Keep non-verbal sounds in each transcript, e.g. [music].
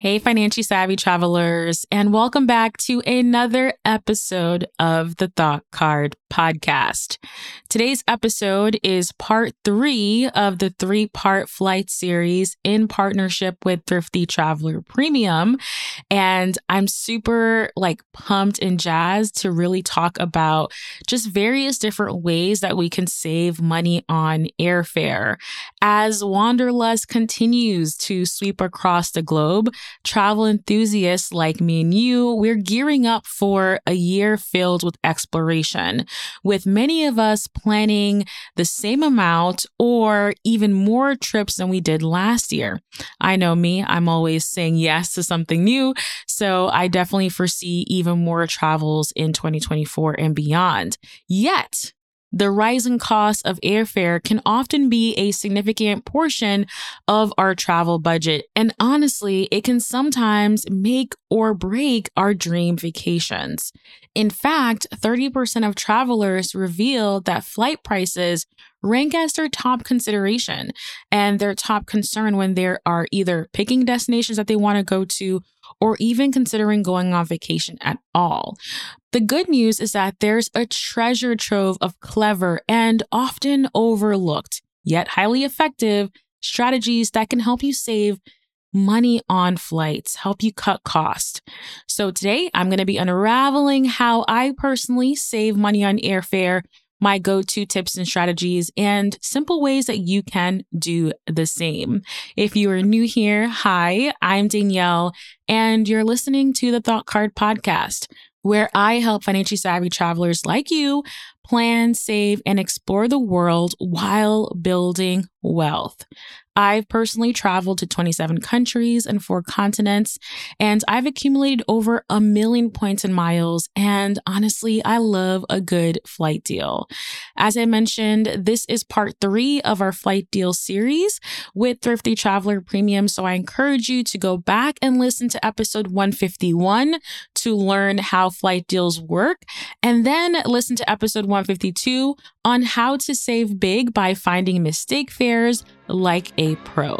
Hey, financially savvy travelers, and welcome back to another episode of the Thought Card podcast. Today's episode is part three of the three part flight series in partnership with Thrifty Traveler Premium. And I'm super like pumped and jazzed to really talk about just various different ways that we can save money on airfare. As Wanderlust continues to sweep across the globe, travel enthusiasts like me and you, we're gearing up for a year filled with exploration, with many of us planning the same amount or even more trips than we did last year. I know me, I'm always saying yes to something new. So I definitely foresee even more travels in 2024 and beyond. Yet, the rising cost of airfare can often be a significant portion of our travel budget. And honestly, it can sometimes make or break our dream vacations. In fact, 30% of travelers reveal that flight prices rank as their top consideration and their top concern when they are either picking destinations that they want to go to or even considering going on vacation at all. The good news is that there's a treasure trove of clever and often overlooked, yet highly effective strategies that can help you save money on flights, help you cut cost. So today I'm going to be unraveling how I personally save money on airfare my go to tips and strategies and simple ways that you can do the same. If you are new here, hi, I'm Danielle, and you're listening to the Thought Card Podcast, where I help financially savvy travelers like you plan, save, and explore the world while building wealth. I've personally traveled to 27 countries and four continents, and I've accumulated over a million points and miles. And honestly, I love a good flight deal. As I mentioned, this is part three of our flight deal series with Thrifty Traveler Premium. So I encourage you to go back and listen to episode 151 to learn how flight deals work, and then listen to episode 152 on how to save big by finding mistake fares like a pro.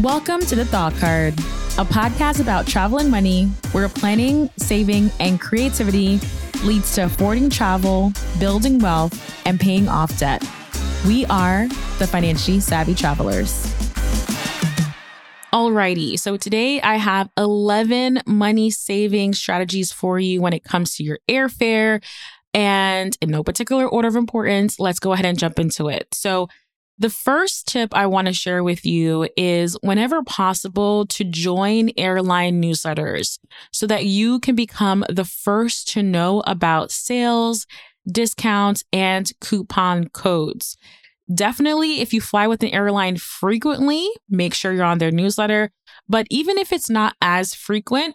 Welcome to the Thought Card, a podcast about travel and money where planning, saving, and creativity leads to affording travel, building wealth, and paying off debt. We are the financially savvy travelers. Alrighty, so today I have 11 money saving strategies for you when it comes to your airfare. And in no particular order of importance, let's go ahead and jump into it. So, the first tip I want to share with you is whenever possible to join airline newsletters so that you can become the first to know about sales, discounts, and coupon codes. Definitely, if you fly with an airline frequently, make sure you're on their newsletter. But even if it's not as frequent,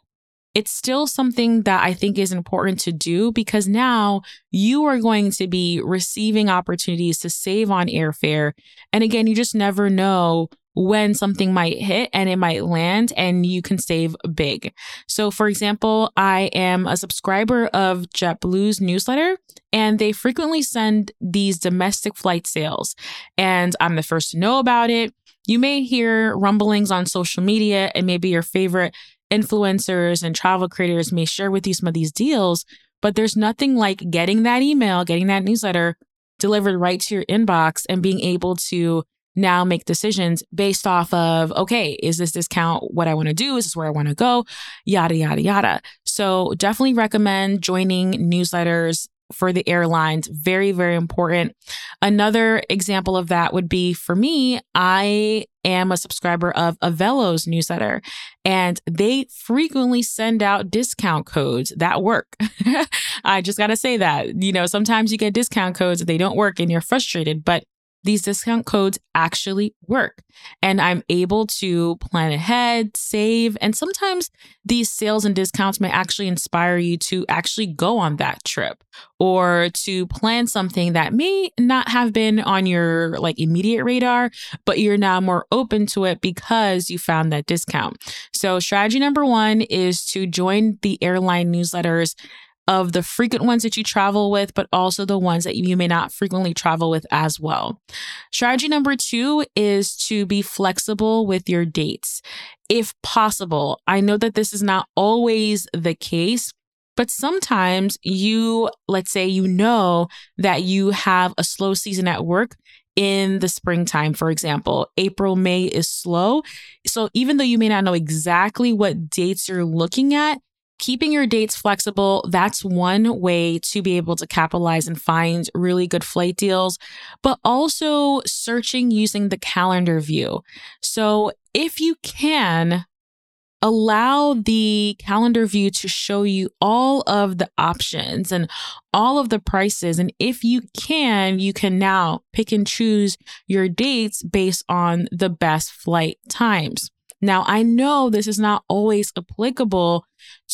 it's still something that I think is important to do because now you are going to be receiving opportunities to save on airfare. And again, you just never know when something might hit and it might land and you can save big. So, for example, I am a subscriber of JetBlue's newsletter and they frequently send these domestic flight sales, and I'm the first to know about it. You may hear rumblings on social media, and maybe your favorite influencers and travel creators may share with you some of these deals, but there's nothing like getting that email, getting that newsletter delivered right to your inbox and being able to now make decisions based off of, okay, is this discount what I want to do? Is this where I want to go? Yada, yada, yada. So definitely recommend joining newsletters for the airlines. Very, very important. Another example of that would be for me, I am a subscriber of Avelo's newsletter and they frequently send out discount codes that work. [laughs] I just got to say that, you know, sometimes you get discount codes that they don't work and you're frustrated, but these discount codes actually work. And I'm able to plan ahead, save, and sometimes these sales and discounts may actually inspire you to actually go on that trip or to plan something that may not have been on your like immediate radar, but you're now more open to it because you found that discount. So strategy number one is to join the airline newsletters of the frequent ones that you travel with, but also the ones that you may not frequently travel with as well. Strategy number two is to be flexible with your dates. If possible, I know that this is not always the case, but sometimes you, let's say, you know that you have a slow season at work in the springtime, for example. April, May is slow. So even though you may not know exactly what dates you're looking at, keeping your dates flexible, that's one way to be able to capitalize and find really good flight deals, but also searching using the calendar view. So if you can, allow the calendar view to show you all of the options and all of the prices. And if you can, you can now pick and choose your dates based on the best flight times. Now, I know this is not always applicable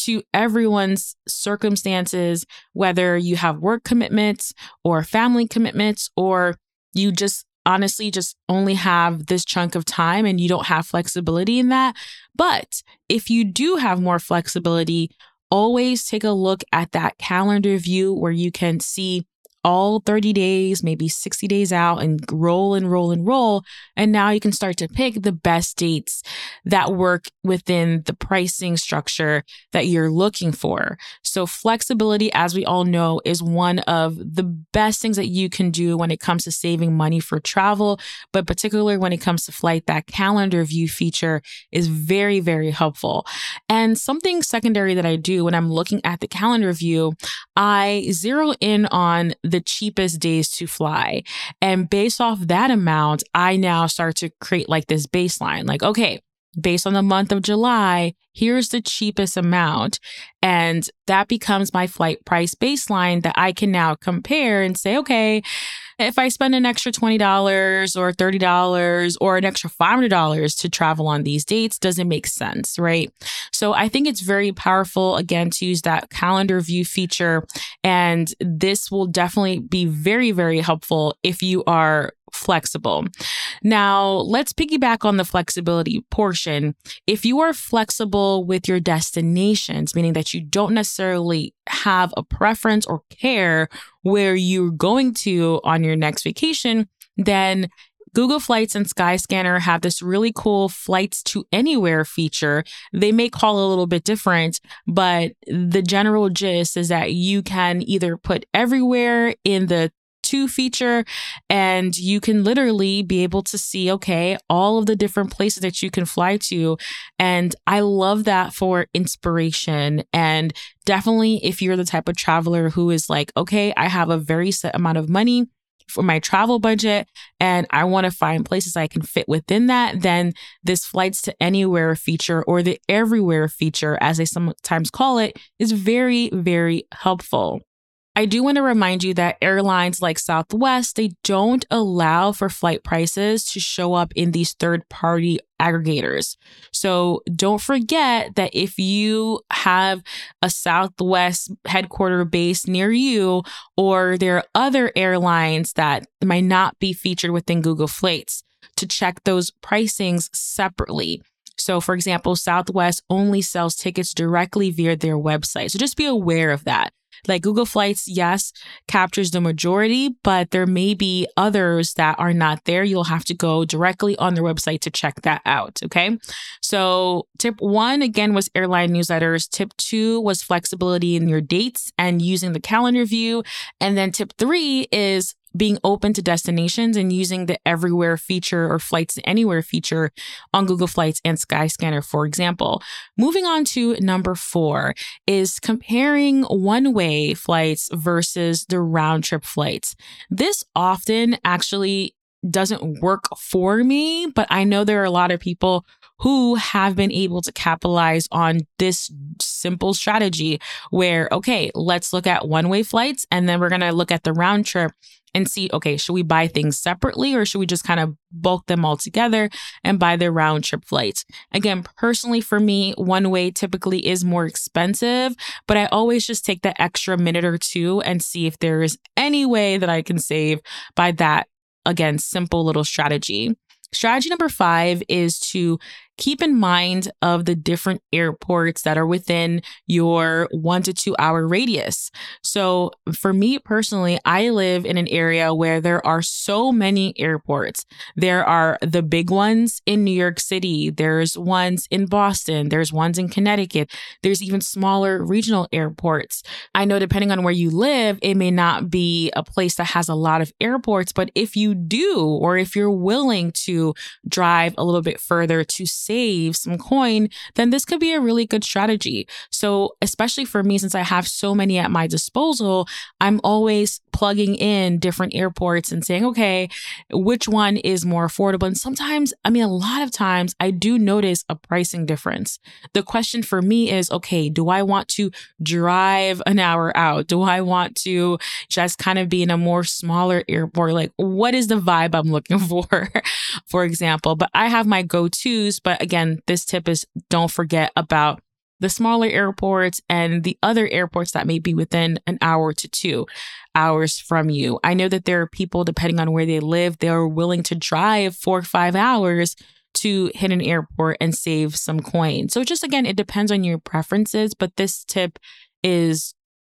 to everyone's circumstances, whether you have work commitments or family commitments, or you just honestly just only have this chunk of time and you don't have flexibility in that. But if you do have more flexibility, always take a look at that calendar view where you can see all 30 days, maybe 60 days out and roll and roll and roll. And now you can start to pick the best dates that work within the pricing structure that you're looking for. So flexibility, as we all know, is one of the best things that you can do when it comes to saving money for travel, but particularly when it comes to flight, that calendar view feature is very, very helpful. And something secondary that I do when I'm looking at the calendar view, I zero in on the cheapest days to fly. And based off that amount, I now start to create like this baseline like, okay, based on the month of July, here's the cheapest amount. And that becomes my flight price baseline that I can now compare and say, okay, if I spend an extra $20 or $30 or an extra $500 to travel on these dates, doesn't make sense, right? So I think it's very powerful, again, to use that calendar view feature. And this will definitely be very, very helpful if you are flexible. Now, let's piggyback on the flexibility portion. If you are flexible with your destinations, meaning that you don't necessarily have a preference or care where you're going to on your next vacation, then Google Flights and Skyscanner have this really cool flights to anywhere feature. They may call a little bit different, but the general gist is that you can either put everywhere in the to feature and you can literally be able to see okay all of the different places that you can fly to and i love that for inspiration and definitely if you're the type of traveler who is like okay i have a very set amount of money for my travel budget and I want to find places I can fit within that, then this flights to anywhere feature or the everywhere feature, as they sometimes call it, is very, very helpful. I do want to remind you that airlines like Southwest, they don't allow for flight prices to show up in these third party aggregators. So don't forget that if you have a Southwest headquarter base near you, or there are other airlines that might not be featured within Google Flights, to check those pricings separately. So, for example, Southwest only sells tickets directly via their website. So just be aware of that. Like Google Flights, yes, captures the majority, but there may be others that are not there. You'll have to go directly on their website to check that out. Okay. So, tip one again was airline newsletters. Tip two was flexibility in your dates and using the calendar view. And then tip three is being open to destinations and using the everywhere feature or flights anywhere feature on Google Flights and Skyscanner, for example. Moving on to number four is comparing one way flights versus the round trip flights. This often actually doesn't work for me, but I know there are a lot of people who have been able to capitalize on this simple strategy where, okay, let's look at one way flights and then we're going to look at the round trip and see, okay, should we buy things separately or should we just kind of bulk them all together and buy the round trip flights? Again, personally for me, one way typically is more expensive, but I always just take the extra minute or two and see if there is any way that I can save by that, again, simple little strategy. Strategy number five is to keep in mind of the different airports that are within your one to two hour radius. So for me personally, I live in an area where there are so many airports. There are the big ones in New York City. There's ones in Boston. There's ones in Connecticut. There's even smaller regional airports. I know depending on where you live, it may not be a place that has a lot of airports, but if you do, or if you're willing to drive a little bit further to save some coin, then this could be a really good strategy. So, especially for me, since I have so many at my disposal, I'm always plugging in different airports and saying, okay, which one is more affordable? And sometimes, I mean, a lot of times I do notice a pricing difference. The question for me is, okay, do I want to drive an hour out? Do I want to just kind of be in a more smaller airport? Like, what is the vibe I'm looking [laughs] for, for example? But I have my go tos. But again, this tip is don't forget about the smaller airports and the other airports that may be within an hour to two hours from you. I know that there are people, depending on where they live, they're willing to drive four or five hours to hit an airport and save some coin. So, just again, it depends on your preferences, but this tip is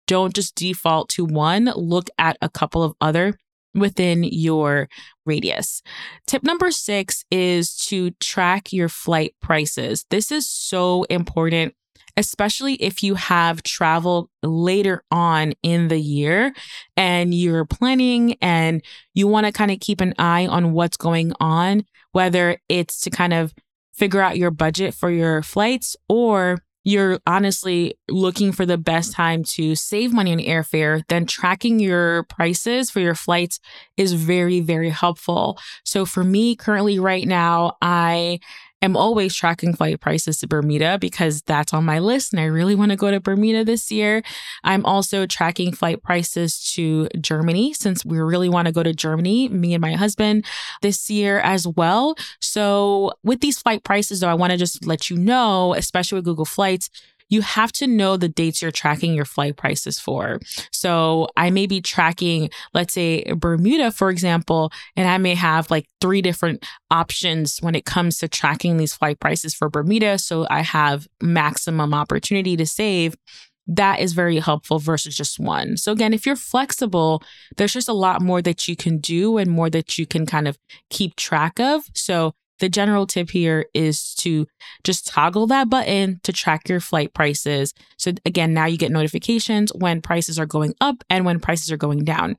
don't just default to one, look at a couple of other within your radius. Tip number six is to track your flight prices. This is so important especially if you have travel later on in the year and you're planning and you want to kind of keep an eye on what's going on, whether it's to kind of figure out your budget for your flights or you're honestly looking for the best time to save money on airfare, then tracking your prices for your flights is very, very helpful. So for me, currently, right now, I am always tracking flight prices to Bermuda because that's on my list and I really want to go to Bermuda this year. I'm also tracking flight prices to Germany since we really want to go to Germany, me and my husband this year as well. So with these flight prices though, I want to just let you know, especially with Google Flights, you have to know the dates you're tracking your flight prices for. So I may be tracking, let's say Bermuda, for example, and I may have like three different options when it comes to tracking these flight prices for Bermuda. So I have maximum opportunity to save that is very helpful versus just one. So again, if you're flexible, there's just a lot more that you can do and more that you can kind of keep track of. So the general tip here is to just toggle that button to track your flight prices. So, again, now you get notifications when prices are going up and when prices are going down.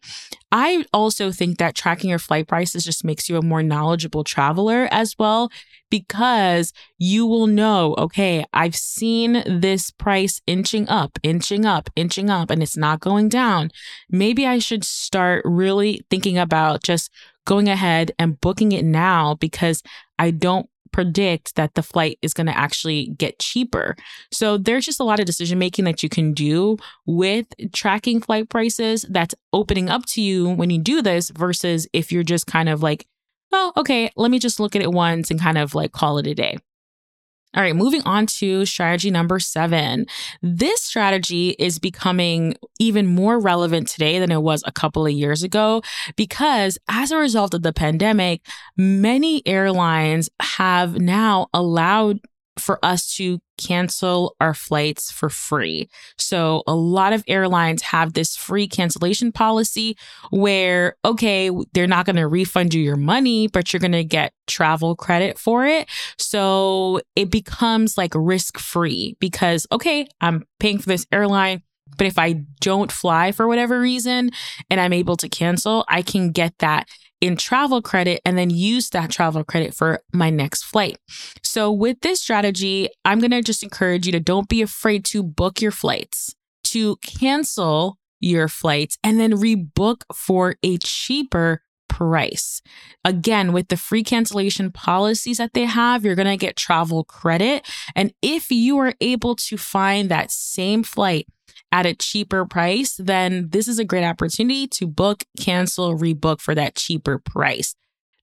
I also think that tracking your flight prices just makes you a more knowledgeable traveler as well, because you will know, okay, I've seen this price inching up, inching up, inching up, and it's not going down. Maybe I should start really thinking about just going ahead and booking it now because I don't predict that the flight is going to actually get cheaper. So there's just a lot of decision making that you can do with tracking flight prices that's opening up to you when you do this versus if you're just kind of like, oh, okay, let me just look at it once and kind of like call it a day. All right, moving on to strategy number seven. This strategy is becoming even more relevant today than it was a couple of years ago because as a result of the pandemic, many airlines have now allowed for us to cancel our flights for free. So a lot of airlines have this free cancellation policy where, okay, they're not going to refund you your money, but you're going to get travel credit for it. So it becomes like risk free because, okay, I'm paying for this airline. But if I don't fly for whatever reason and I'm able to cancel, I can get that in travel credit and then use that travel credit for my next flight. So with this strategy, I'm going to just encourage you to don't be afraid to book your flights, to cancel your flights and then rebook for a cheaper price. Again, with the free cancellation policies that they have, you're going to get travel credit. And if you are able to find that same flight at a cheaper price, then this is a great opportunity to book, cancel, rebook for that cheaper price.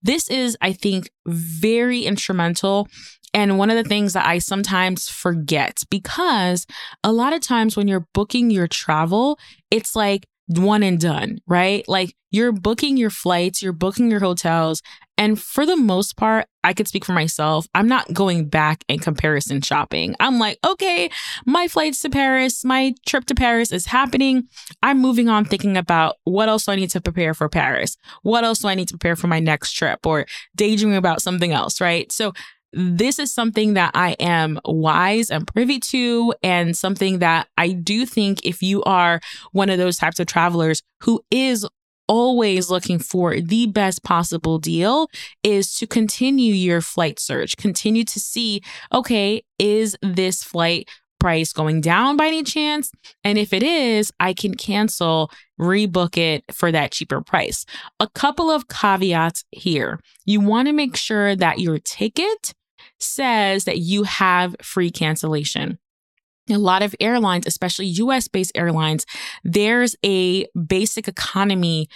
This is, I think, very instrumental and one of the things that I sometimes forget because a lot of times when you're booking your travel, it's like one and done, right? Like you're booking your flights, you're booking your hotels. And for the most part, I could speak for myself. I'm not going back and comparison shopping. I'm like, okay, my flights to Paris, my trip to Paris is happening. I'm moving on thinking about what else do I need to prepare for Paris? What else do I need to prepare for my next trip or daydreaming about something else, right? So this is something that I am wise and privy to, and something that I do think if you are one of those types of travelers who is always looking for the best possible deal is to continue your flight search, continue to see, okay, is this flight price going down by any chance? And if it is, I can cancel, rebook it for that cheaper price. A couple of caveats here. You want to make sure that your ticket says that you have free cancellation. A lot of airlines, especially US based airlines, there's a basic economy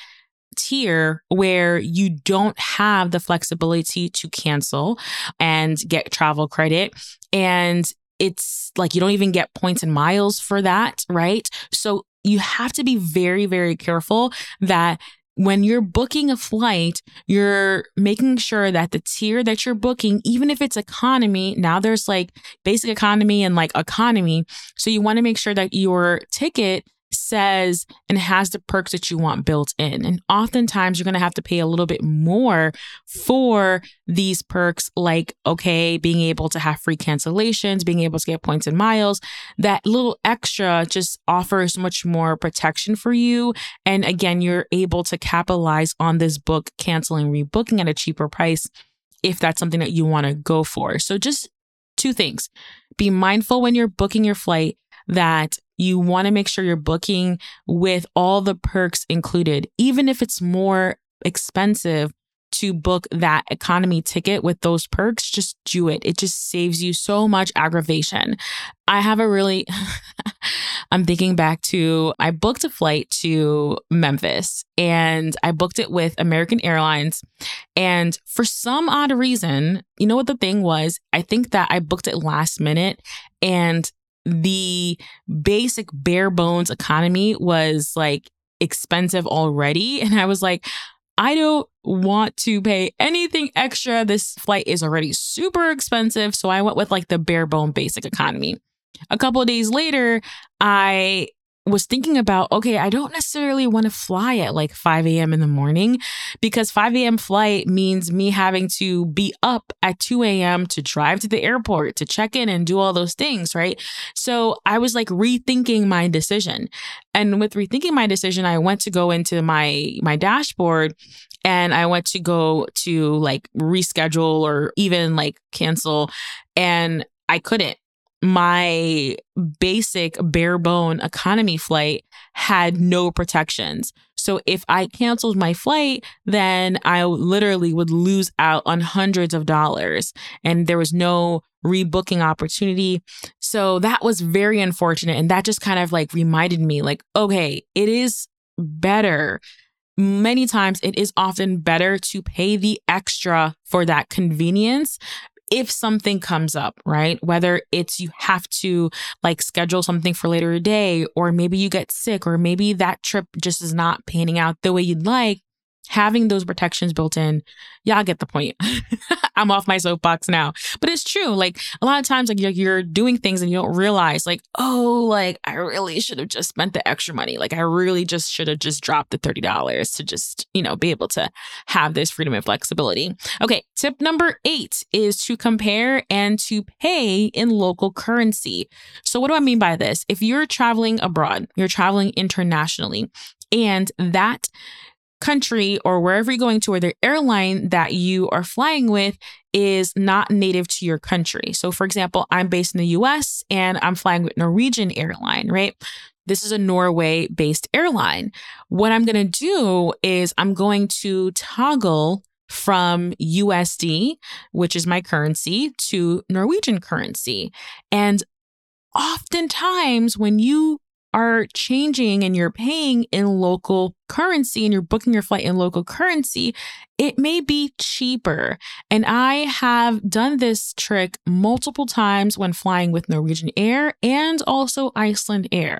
tier where you don't have the flexibility to cancel and get travel credit. And it's like you don't even get points and miles for that, right? So you have to be very, very careful that when you're booking a flight, you're making sure that the tier that you're booking, even if it's economy, now there's like basic economy and like economy. So you want to make sure that your ticket says and has the perks that you want built in. And oftentimes you're going to have to pay a little bit more for these perks, like, okay, being able to have free cancellations, being able to get points and miles. That little extra just offers much more protection for you. And again, you're able to capitalize on this book canceling, rebooking at a cheaper price if that's something that you want to go for. So just two things be mindful when you're booking your flight that you want to make sure you're booking with all the perks included, even if it's more expensive to book that economy ticket with those perks, just do it. It just saves you so much aggravation. I have a really, [laughs] I'm thinking back to, I booked a flight to Memphis and I booked it with American Airlines. And for some odd reason, you know what the thing was? I think that I booked it last minute and the basic bare bones economy was like expensive already. [laughs] And I was like, I don't want to pay anything extra. This flight is already super expensive. So I went with like the bare bone basic economy. A couple days later, I was thinking about okay, I don't necessarily want to fly at like 5 a.m. in the morning because 5 a.m. flight means me having to be up at 2 a.m. to drive to the airport to check in and do all those things, right? So I was like rethinking my decision. And with rethinking my decision, I went to go into my my dashboard and I went to go to like reschedule or even like cancel and I couldn't my basic bare bone economy flight had no protections. So if I canceled my flight, then I literally would lose out on hundreds of dollars and there was no rebooking opportunity. So that was very unfortunate. And that just kind of like reminded me like, okay, it is better many times it is often better to pay the extra for that convenience if something comes up, right? Whether it's you have to like schedule something for later today, or maybe you get sick, or maybe that trip just is not panning out the way you'd like, having those protections built in, y'all get the point. [laughs] I'm off my soapbox now. But it's true. Like a lot of times, like you're, you're, doing things and you don't realize, like, oh, like I really should have just spent the extra money. Like I really just should have just dropped the $30 to just, you know, be able to have this freedom and flexibility. Okay. Tip number eight is to compare and to pay in local currency. So what do I mean by this? If you're traveling abroad, you're traveling internationally, and that country or wherever you're going to, or the airline that you are flying with is not native to your country. So, for example, I'm based in the US and I'm flying with Norwegian airline, right? This is a Norway based airline. What I'm going to do is I'm going to toggle from USD, which is my currency, to Norwegian currency. And oftentimes, when you are changing and you're paying in local currency and you're booking your flight in local currency, it may be cheaper. And I have done this trick multiple times when flying with Norwegian Air and also Icelandair.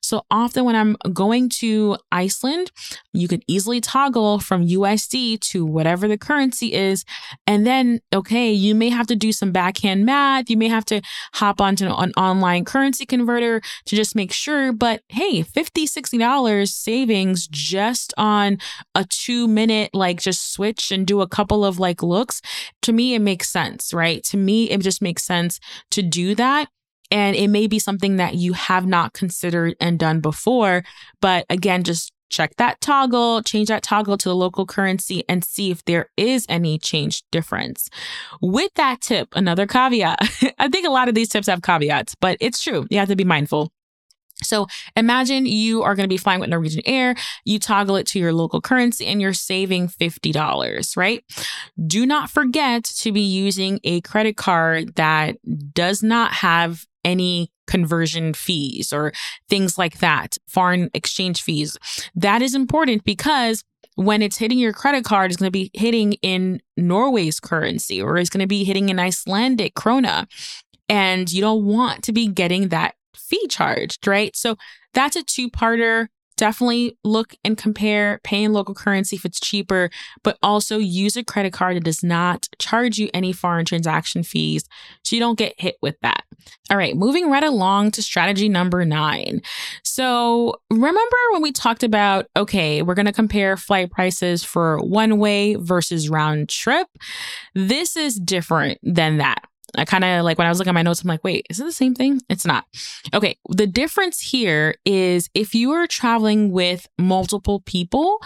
So often when I'm going to Iceland, you can easily toggle from USD to whatever the currency is. And then, okay, you may have to do some backhand math. You may have to hop onto an online currency converter to just make sure. But hey, $50, $60 savings just on a two minute, like just switch and do a couple of like looks, to me, it makes sense, right? To me, it just makes sense to do that. And it may be something that you have not considered and done before. But again, just check that toggle, change that toggle to the local currency and see if there is any change difference. With that tip, another caveat. [laughs] I think a lot of these tips have caveats, but it's true. You have to be mindful. So imagine you are going to be flying with Norwegian Air, you toggle it to your local currency and you're saving $50, right? Do not forget to be using a credit card that does not have any conversion fees or things like that, foreign exchange fees. That is important because when it's hitting your credit card, it's going to be hitting in Norway's currency or it's going to be hitting in Icelandic krona. And you don't want to be getting that fee charged, right? So that's a two parter. Definitely look and compare paying local currency if it's cheaper, but also use a credit card that does not charge you any foreign transaction fees so you don't get hit with that. All right, moving right along to strategy number nine. So, remember when we talked about, okay, we're going to compare flight prices for one way versus round trip? This is different than that. I kind of like when I was looking at my notes, I'm like, wait, is it the same thing? It's not. Okay. The difference here is if you are traveling with multiple people,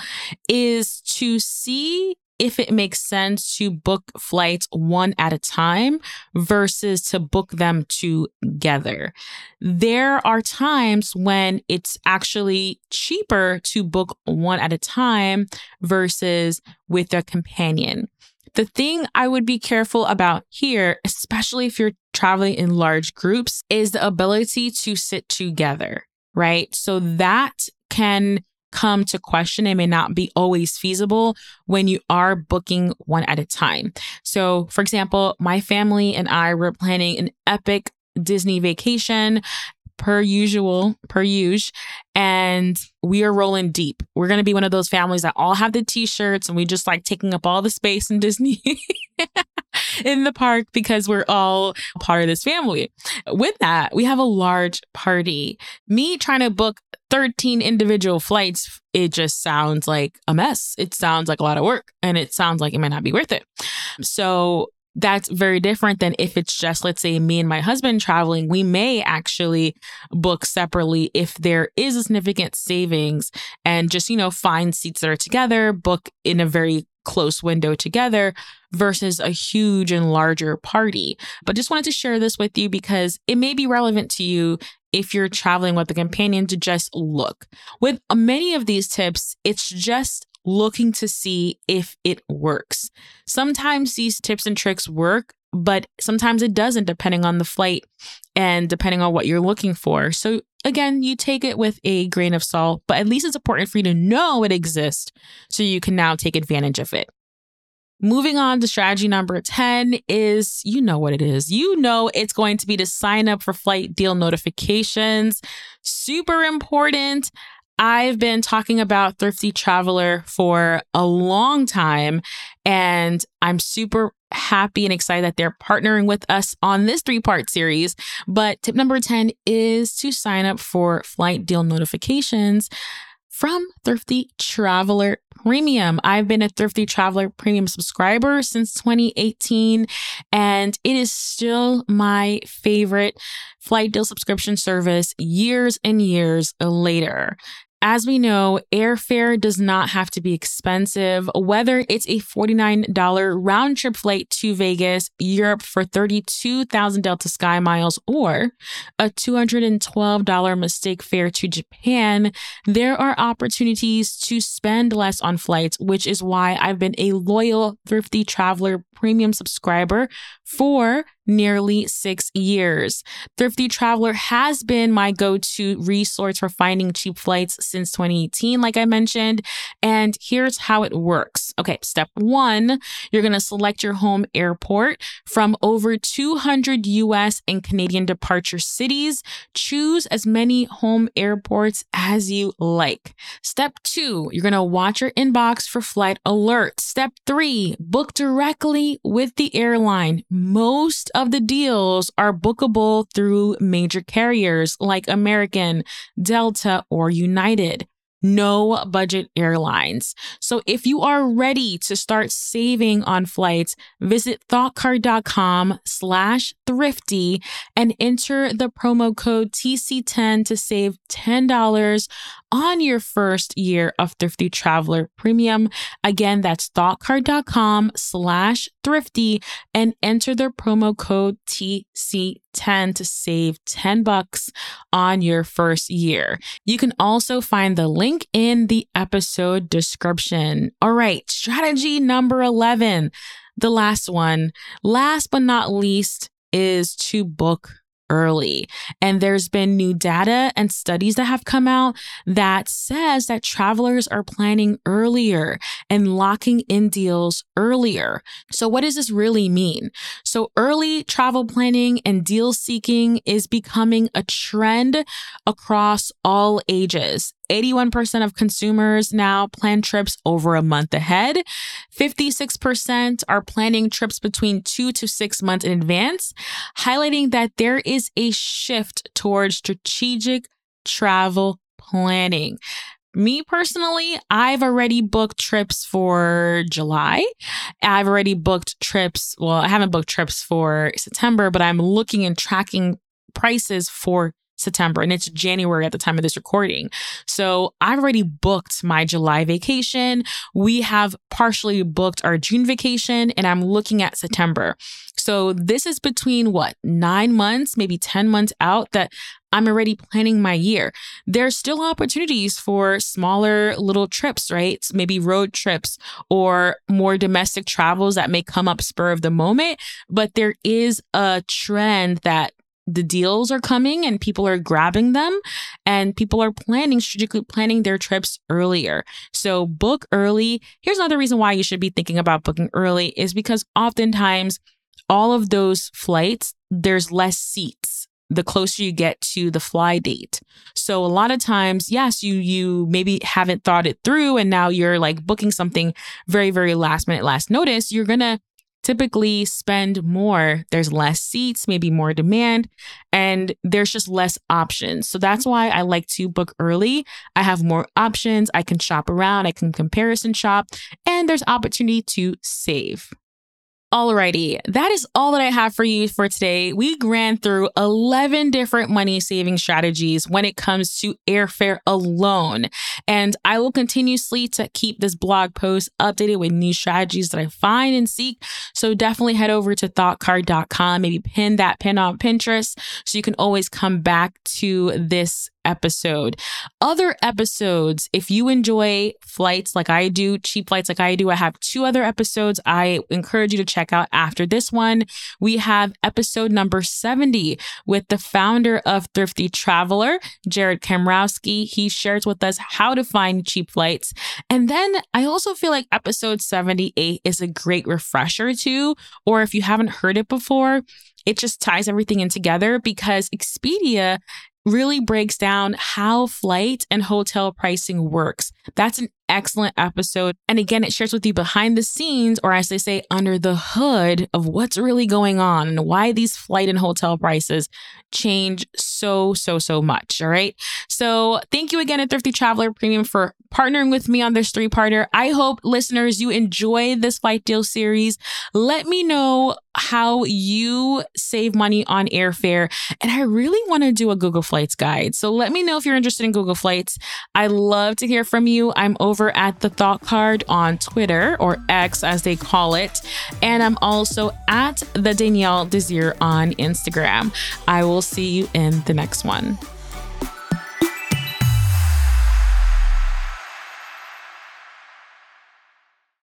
is to see if it makes sense to book flights one at a time versus to book them together. There are times when it's actually cheaper to book one at a time versus with a companion. The thing I would be careful about here, especially if you're traveling in large groups, is the ability to sit together, right? So that can come to question. It may not be always feasible when you are booking one at a time. So, for example, my family and I were planning an epic Disney vacation per usual, per usual. And we are rolling deep. We're going to be one of those families that all have the t shirts and we just like taking up all the space in Disney [laughs] in the park because we're all part of this family. With that, we have a large party. Me trying to book 13 individual flights, it just sounds like a mess. It sounds like a lot of work and it sounds like it might not be worth it. So that's very different than if it's just, let's say, me and my husband traveling. We may actually book separately if there is a significant savings and just, you know, find seats that are together, book in a very close window together versus a huge and larger party. But just wanted to share this with you because it may be relevant to you if you're traveling with a companion to just look. With many of these tips, it's just looking to see if it works. Sometimes these tips and tricks work, but sometimes it doesn't, depending on the flight and depending on what you're looking for. So, again, you take it with a grain of salt, but at least it's important for you to know it exists so you can now take advantage of it. Moving on to strategy number 10 is you know what it is. You know it's going to be to sign up for flight deal notifications. Super important. I've been talking about Thrifty Traveler for a long time, and I'm super happy and excited that they're partnering with us on this three part series. But tip number 10 is to sign up for flight deal notifications from Thrifty Traveler Premium. I've been a Thrifty Traveler Premium subscriber since 2018, and it is still my favorite flight deal subscription service years and years later. As we know, airfare does not have to be expensive, whether it's a $49 round trip flight to Vegas, Europe for 32,000 Delta Sky miles, or a $212 mistake fare to Japan. There are opportunities to spend less on flights, which is why I've been a loyal Thrifty Traveler premium subscriber for nearly six years. Thrifty Traveler has been my go to resource for finding cheap flights since 2018, like I mentioned. And here's how it works. Okay, step one, you're going to select your home airport from over 200 US and Canadian departure cities. Choose as many home airports as you like. Step two, you're going to watch your inbox for flight alerts. Step three, book directly with the airline. Most of the deals are bookable through major carriers like American, Delta, or United no budget airlines. So if you are ready to start saving on flights, visit thoughtcard.com slash thrifty and enter the promo code TC10 to save $10 on your first year of Thrifty Traveler Premium. Again, that's thoughtcard.com slash thrifty and enter the promo code TC10 to save 10 bucks on your first year. You can also find the link in the episode description. All right, strategy number 11, the last one. Last but not least is to book early. And there's been new data and studies that have come out that says that travelers are planning earlier and locking in deals earlier. So what does this really mean? So early travel planning and deal seeking is becoming a trend across all ages. 81% of consumers now plan trips over a month ahead. 56% are planning trips between two to six months in advance, highlighting that there is a shift towards strategic travel planning. Me personally, I've already booked trips for July. I've already booked trips. Well, I haven't booked trips for September, but I'm looking and tracking prices for September and it's January at the time of this recording. So I've already booked my July vacation. We have partially booked our June vacation and I'm looking at September. So this is between what, nine months, maybe 10 months out that I'm already planning my year. There's still opportunities for smaller little trips, right? Maybe road trips or more domestic travels that may come up spur of the moment. But there is a trend that the deals are coming and people are grabbing them and people are planning strategically planning their trips earlier. So book early. Here's another reason why you should be thinking about booking early is because oftentimes all of those flights there's less seats the closer you get to the fly date. So a lot of times, yes, you you maybe haven't thought it through and now you're like booking something very very last minute last notice, you're going to typically spend more. There's less seats, maybe more demand, and there's just less options. So that's why I like to book early. I have more options. I can shop around, I can comparison shop, and there's opportunity to save. Alrighty, that is all that I have for you for today. We ran through 11 different money saving strategies when it comes to airfare alone. And I will continuously to keep this blog post updated with new strategies that I find and seek. So definitely head over to thoughtcard.com, maybe pin that pin on Pinterest so you can always come back to this episode. Other episodes, if you enjoy flights like I do, cheap flights like I do, I have two other episodes I encourage you to check out after this one. We have episode number 70 with the founder of Thrifty Traveler, Jared Kamrowski. He shares with us how to find cheap flights. And then I also feel like episode 78 is a great refresher too, or if you haven't heard it before, it just ties everything in together because Expedia really breaks down how flight and hotel pricing works. That's an excellent episode. And again, it shares with you behind the scenes, or as they say, under the hood of what's really going on and why these flight and hotel prices change so, so, so much. All right. So thank you again at Thrifty Traveler Premium for partnering with me on this three parter. I hope listeners, you enjoy this flight deal series. Let me know how you save money on airfare. And I really want to do a Google Flights guide. So let me know if you're interested in Google Flights. I love to hear from you. I'm over at the Thought Card on Twitter or X as they call it. And I'm also at the Danielle Desir on Instagram. I will see you in the next one.